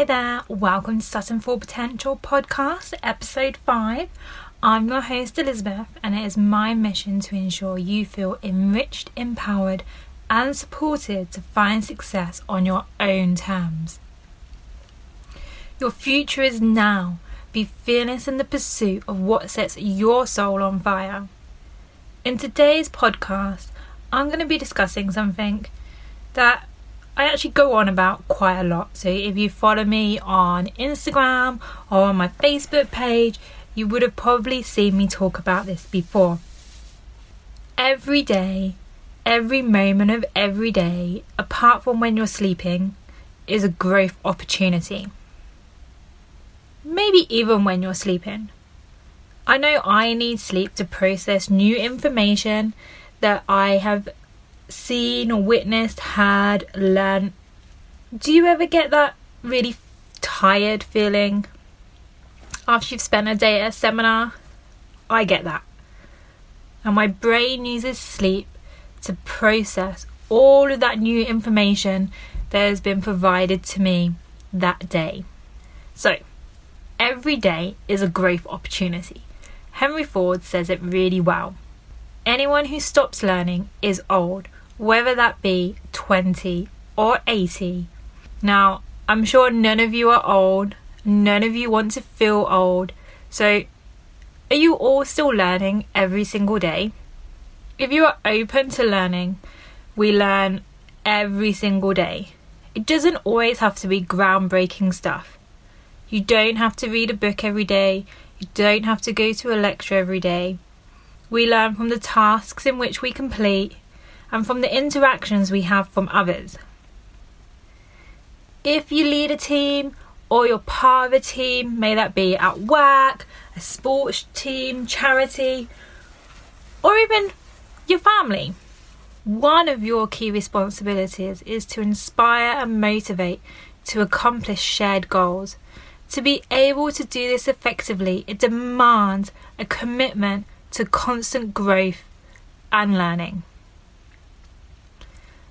Hi there, welcome to Sutton Full Potential podcast, episode 5. I'm your host Elizabeth, and it is my mission to ensure you feel enriched, empowered, and supported to find success on your own terms. Your future is now. Be fearless in the pursuit of what sets your soul on fire. In today's podcast, I'm going to be discussing something that I actually go on about quite a lot. So if you follow me on Instagram or on my Facebook page, you would have probably seen me talk about this before. Every day, every moment of every day, apart from when you're sleeping, is a growth opportunity. Maybe even when you're sleeping. I know I need sleep to process new information that I have seen or witnessed, had, learned. Do you ever get that really tired feeling after you've spent a day at a seminar? I get that. And my brain uses sleep to process all of that new information that has been provided to me that day. So, every day is a growth opportunity. Henry Ford says it really well. Anyone who stops learning is old whether that be 20 or 80. Now, I'm sure none of you are old, none of you want to feel old, so are you all still learning every single day? If you are open to learning, we learn every single day. It doesn't always have to be groundbreaking stuff. You don't have to read a book every day. You don't have to go to a lecture every day. We learn from the tasks in which we complete and from the interactions we have from others. If you lead a team or you're part of a team, may that be at work, a sports team, charity, or even your family, one of your key responsibilities is to inspire and motivate to accomplish shared goals. To be able to do this effectively, it demands a commitment to constant growth and learning.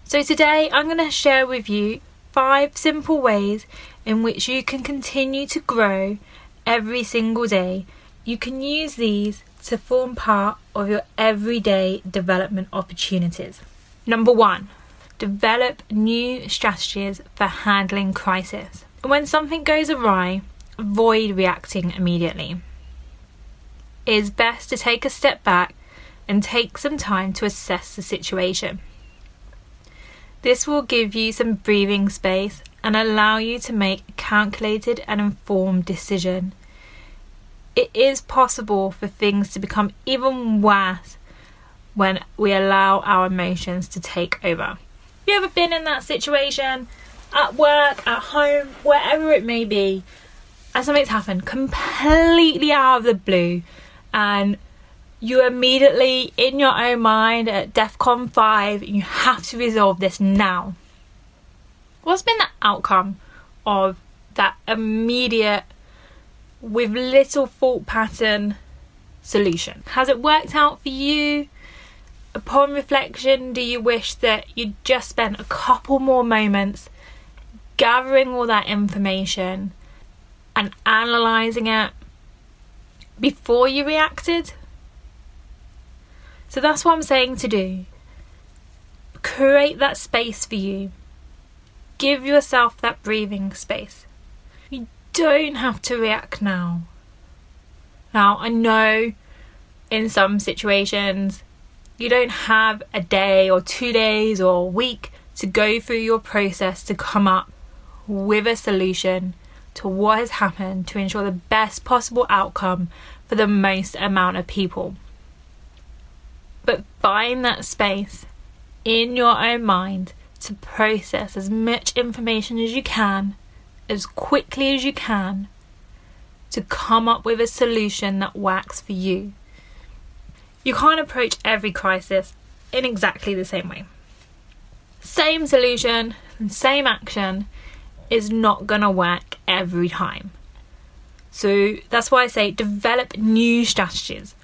So, today I'm going to share with you five simple ways in which you can continue to grow every single day. You can use these to form part of your everyday development opportunities. Number one, develop new strategies for handling crisis. When something goes awry, avoid reacting immediately. It is best to take a step back and take some time to assess the situation. This will give you some breathing space and allow you to make a calculated and informed decision. It is possible for things to become even worse when we allow our emotions to take over. Have you ever been in that situation at work, at home, wherever it may be, and something's happened completely out of the blue and you immediately in your own mind at DEFCON 5 you have to resolve this now. What's been the outcome of that immediate, with little thought pattern solution? Has it worked out for you? Upon reflection, do you wish that you'd just spent a couple more moments gathering all that information and analysing it before you reacted? So that's what I'm saying to do. Create that space for you. Give yourself that breathing space. You don't have to react now. Now, I know in some situations you don't have a day or two days or a week to go through your process to come up with a solution to what has happened to ensure the best possible outcome for the most amount of people. But find that space in your own mind to process as much information as you can, as quickly as you can, to come up with a solution that works for you. You can't approach every crisis in exactly the same way. Same solution and same action is not going to work every time. So that's why I say develop new strategies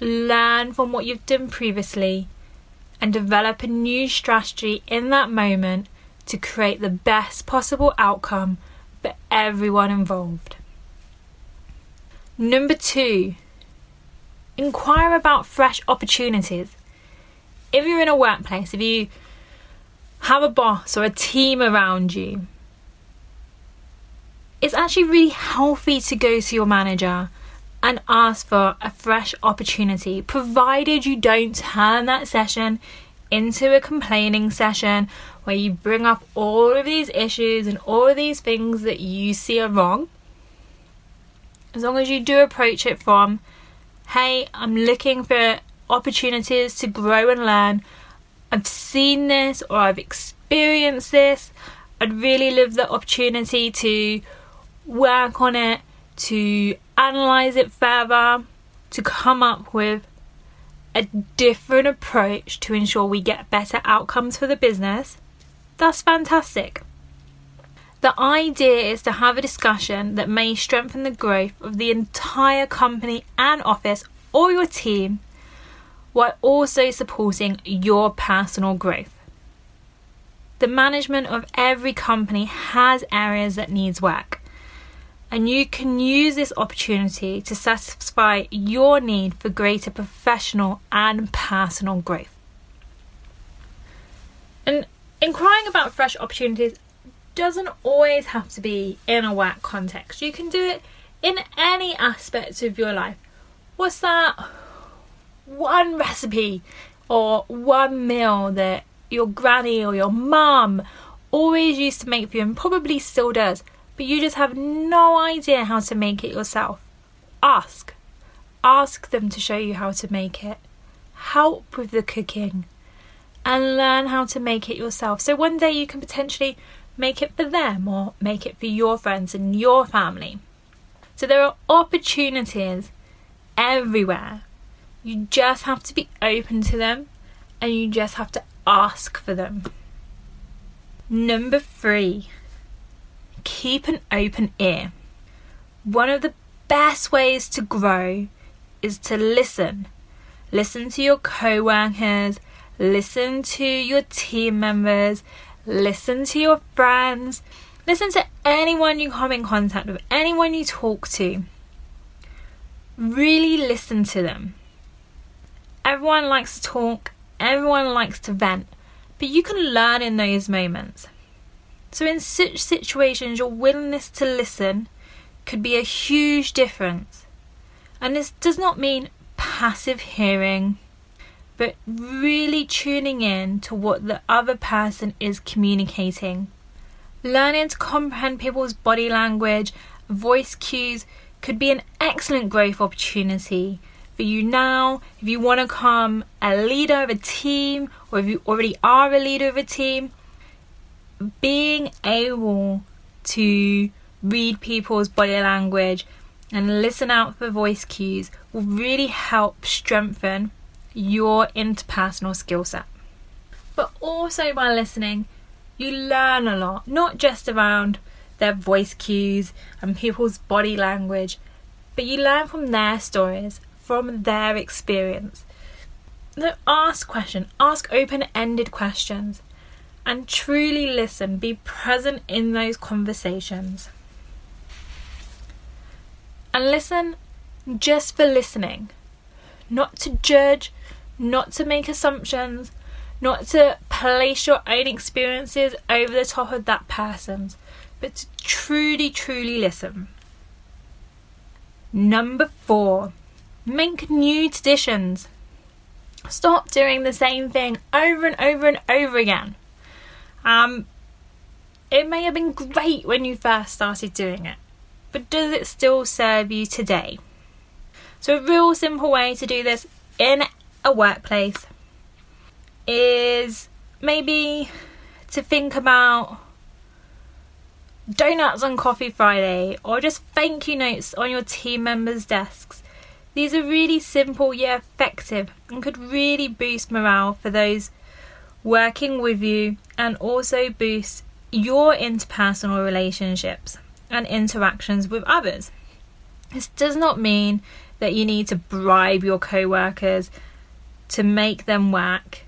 learn from what you've done previously, and develop a new strategy in that moment to create the best possible outcome for everyone involved. Number two, inquire about fresh opportunities. If you're in a workplace, if you have a boss or a team around you, it's actually really healthy to go to your manager and ask for a fresh opportunity, provided you don't turn that session into a complaining session where you bring up all of these issues and all of these things that you see are wrong. As long as you do approach it from, hey, I'm looking for opportunities to grow and learn. I've seen this or I've experienced this. I'd really love the opportunity to work on it, to analyze it further, to come up with a different approach to ensure we get better outcomes for the business, that's fantastic. The idea is to have a discussion that may strengthen the growth of the entire company and office or your team while also supporting your personal growth. The management of every company has areas that needs work and you can use this opportunity to satisfy your need for greater professional and personal growth. And inquiring about fresh opportunities doesn't always have to be in a work context. You can do it in any aspect of your life. What's that one recipe or one meal that your granny or your mum always used to make for you and probably still does? But you just have no idea how to make it yourself, ask. Ask them to show you how to make it. Help with the cooking and learn how to make it yourself. So one day you can potentially make it for them or make it for your friends and your family. So there are opportunities everywhere. You just have to be open to them and you just have to ask for them. Number three, keep an open ear. One of the best ways to grow is to listen. Listen to your co workers, listen to your team members, listen to your friends, listen to anyone you come in contact with, anyone you talk to. Really listen to them. Everyone likes to talk, everyone likes to vent, but you can learn in those moments. So, in such situations, your willingness to listen could be a huge difference. And this does not mean passive hearing, but really tuning in to what the other person is communicating. Learning to comprehend people's body language, voice cues could be an excellent growth opportunity for you now if you want to become a leader of a team or if you already are a leader of a team being able to read people's body language and listen out for voice cues will really help strengthen your interpersonal skill set. But also by listening, you learn a lot, not just around their voice cues and people's body language, but you learn from their stories, from their experience. So ask questions, ask open ended questions and truly listen. Be present in those conversations. And listen just for listening, not to judge, not to make assumptions, not to place your own experiences over the top of that person's, but to truly, truly listen. Number four, make new traditions. Stop doing the same thing over and over and over again. Um, it may have been great when you first started doing it, but does it still serve you today? So, a real simple way to do this in a workplace is maybe to think about donuts on Coffee Friday or just thank you notes on your team members' desks. These are really simple yet effective and could really boost morale for those working with you and also boost your interpersonal relationships and interactions with others. This does not mean that you need to bribe your co workers to make them work.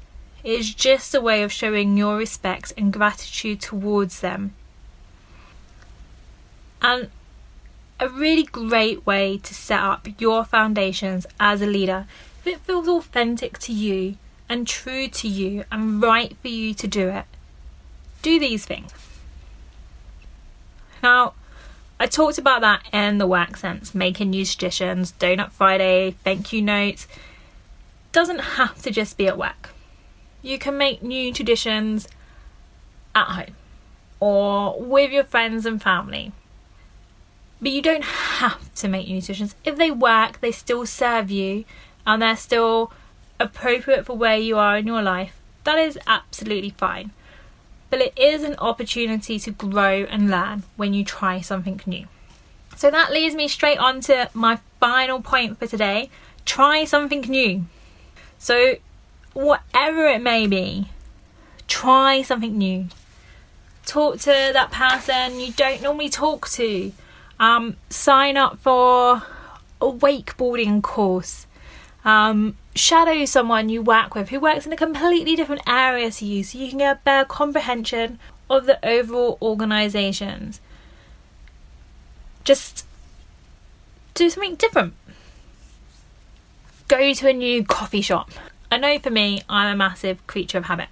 It is just a way of showing your respect and gratitude towards them. and a really great way to set up your foundations as a leader if it feels authentic to you and true to you and right for you to do it. Do these things. Now, I talked about that in the work sense, making new traditions, Donut Friday, thank you notes. Doesn't have to just be at work. You can make new traditions at home or with your friends and family. But you don't have to make new traditions. If they work, they still serve you and they're still appropriate for where you are in your life. That is absolutely fine but it is an opportunity to grow and learn when you try something new. So that leads me straight on to my final point for today try something new. So, whatever it may be, try something new. Talk to that person you don't normally talk to. Um, sign up for a wakeboarding course. Um, shadow someone you work with who works in a completely different area to you so you can get a better comprehension of the overall organizations. Just do something different. Go to a new coffee shop. I know for me, I'm a massive creature of habit.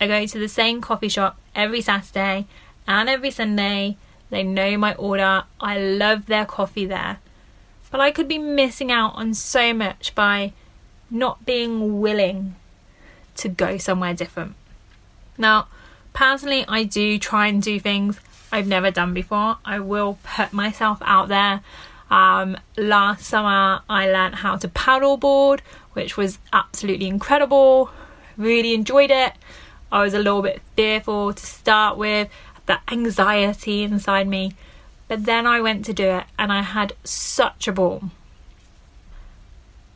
I go to the same coffee shop every Saturday and every Sunday. They know my order. I love their coffee there. But I could be missing out on so much by not being willing to go somewhere different. Now, personally, I do try and do things I've never done before. I will put myself out there. Um, last summer, I learned how to paddleboard, which was absolutely incredible. Really enjoyed it. I was a little bit fearful to start with, that anxiety inside me. But then I went to do it and I had such a ball.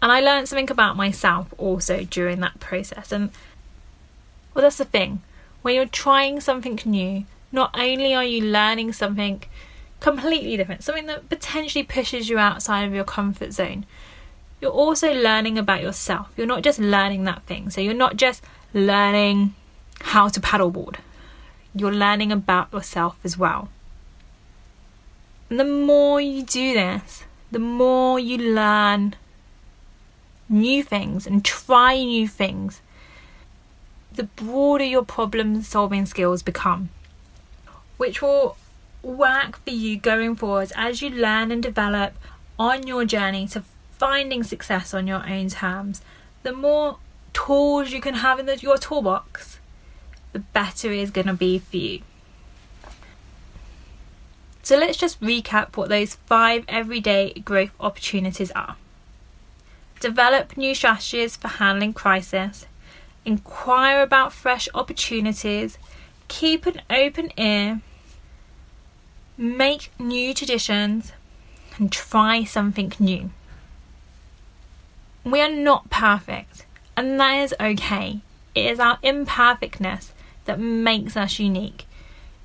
And I learned something about myself also during that process. And well, that's the thing. When you're trying something new, not only are you learning something completely different, something that potentially pushes you outside of your comfort zone, you're also learning about yourself. You're not just learning that thing. So you're not just learning how to paddleboard, you're learning about yourself as well. And the more you do this, the more you learn new things and try new things, the broader your problem solving skills become, which will work for you going forward as you learn and develop on your journey to finding success on your own terms. The more tools you can have in the, your toolbox, the better it is going to be for you. So let's just recap what those five everyday growth opportunities are develop new strategies for handling crisis, inquire about fresh opportunities, keep an open ear, make new traditions, and try something new. We are not perfect, and that is okay. It is our imperfectness that makes us unique.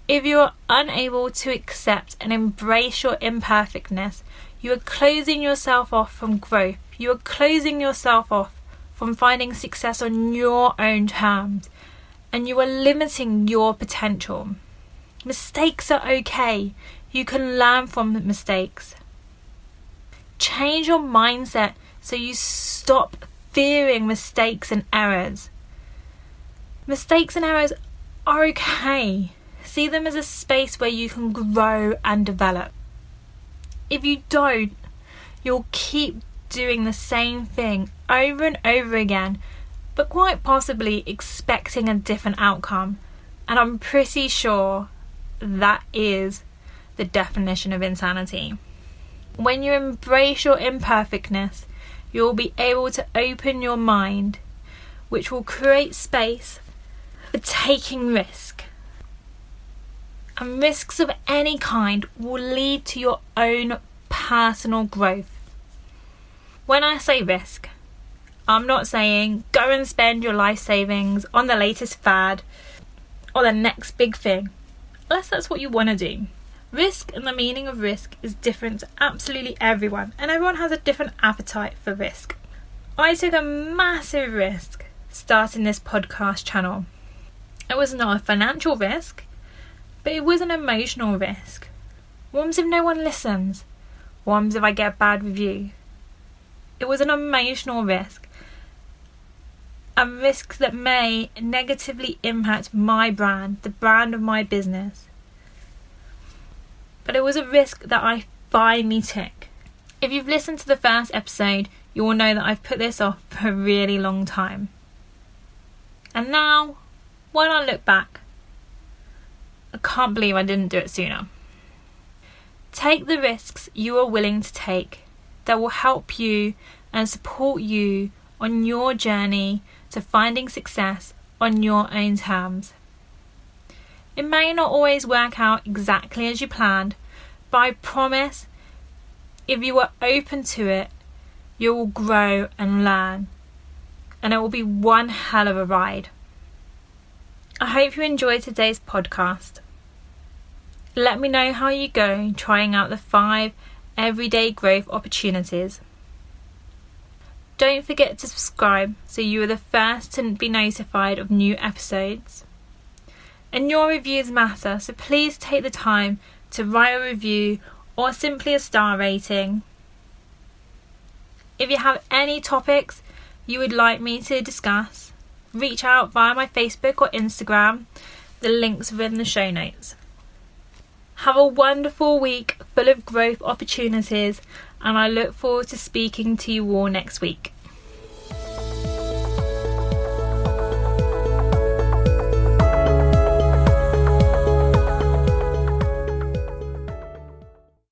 If you are unable to accept and embrace your imperfectness, you are closing yourself off from growth you are closing yourself off from finding success on your own terms and you are limiting your potential. Mistakes are okay. You can learn from mistakes. Change your mindset so you stop fearing mistakes and errors. Mistakes and errors are okay. See them as a space where you can grow and develop. If you don't, you'll keep doing the same thing over and over again, but quite possibly expecting a different outcome. And I'm pretty sure that is the definition of insanity. When you embrace your imperfectness, you'll be able to open your mind, which will create space for taking risk. And risks of any kind will lead to your own personal growth. When I say risk, I'm not saying go and spend your life savings on the latest fad or the next big thing, unless that's what you want to do. Risk and the meaning of risk is different to absolutely everyone, and everyone has a different appetite for risk. I took a massive risk starting this podcast channel. It was not a financial risk, but it was an emotional risk. What if no one listens? What if I get a bad review? It was an emotional risk. A risk that may negatively impact my brand, the brand of my business. But it was a risk that I finally took. If you've listened to the first episode, you will know that I've put this off for a really long time. And now, when I look back, I can't believe I didn't do it sooner. Take the risks you are willing to take that will help you and support you on your journey to finding success on your own terms. It may not always work out exactly as you planned, but I promise if you are open to it, you will grow and learn, and it will be one hell of a ride. I hope you enjoyed today's podcast. Let me know how you go trying out the five everyday growth opportunities. Don't forget to subscribe so you are the first to be notified of new episodes. And your reviews matter, so please take the time to write a review or simply a star rating. If you have any topics you would like me to discuss, reach out via my Facebook or Instagram. The links are in the show notes. Have a wonderful week full of growth opportunities, and I look forward to speaking to you all next week.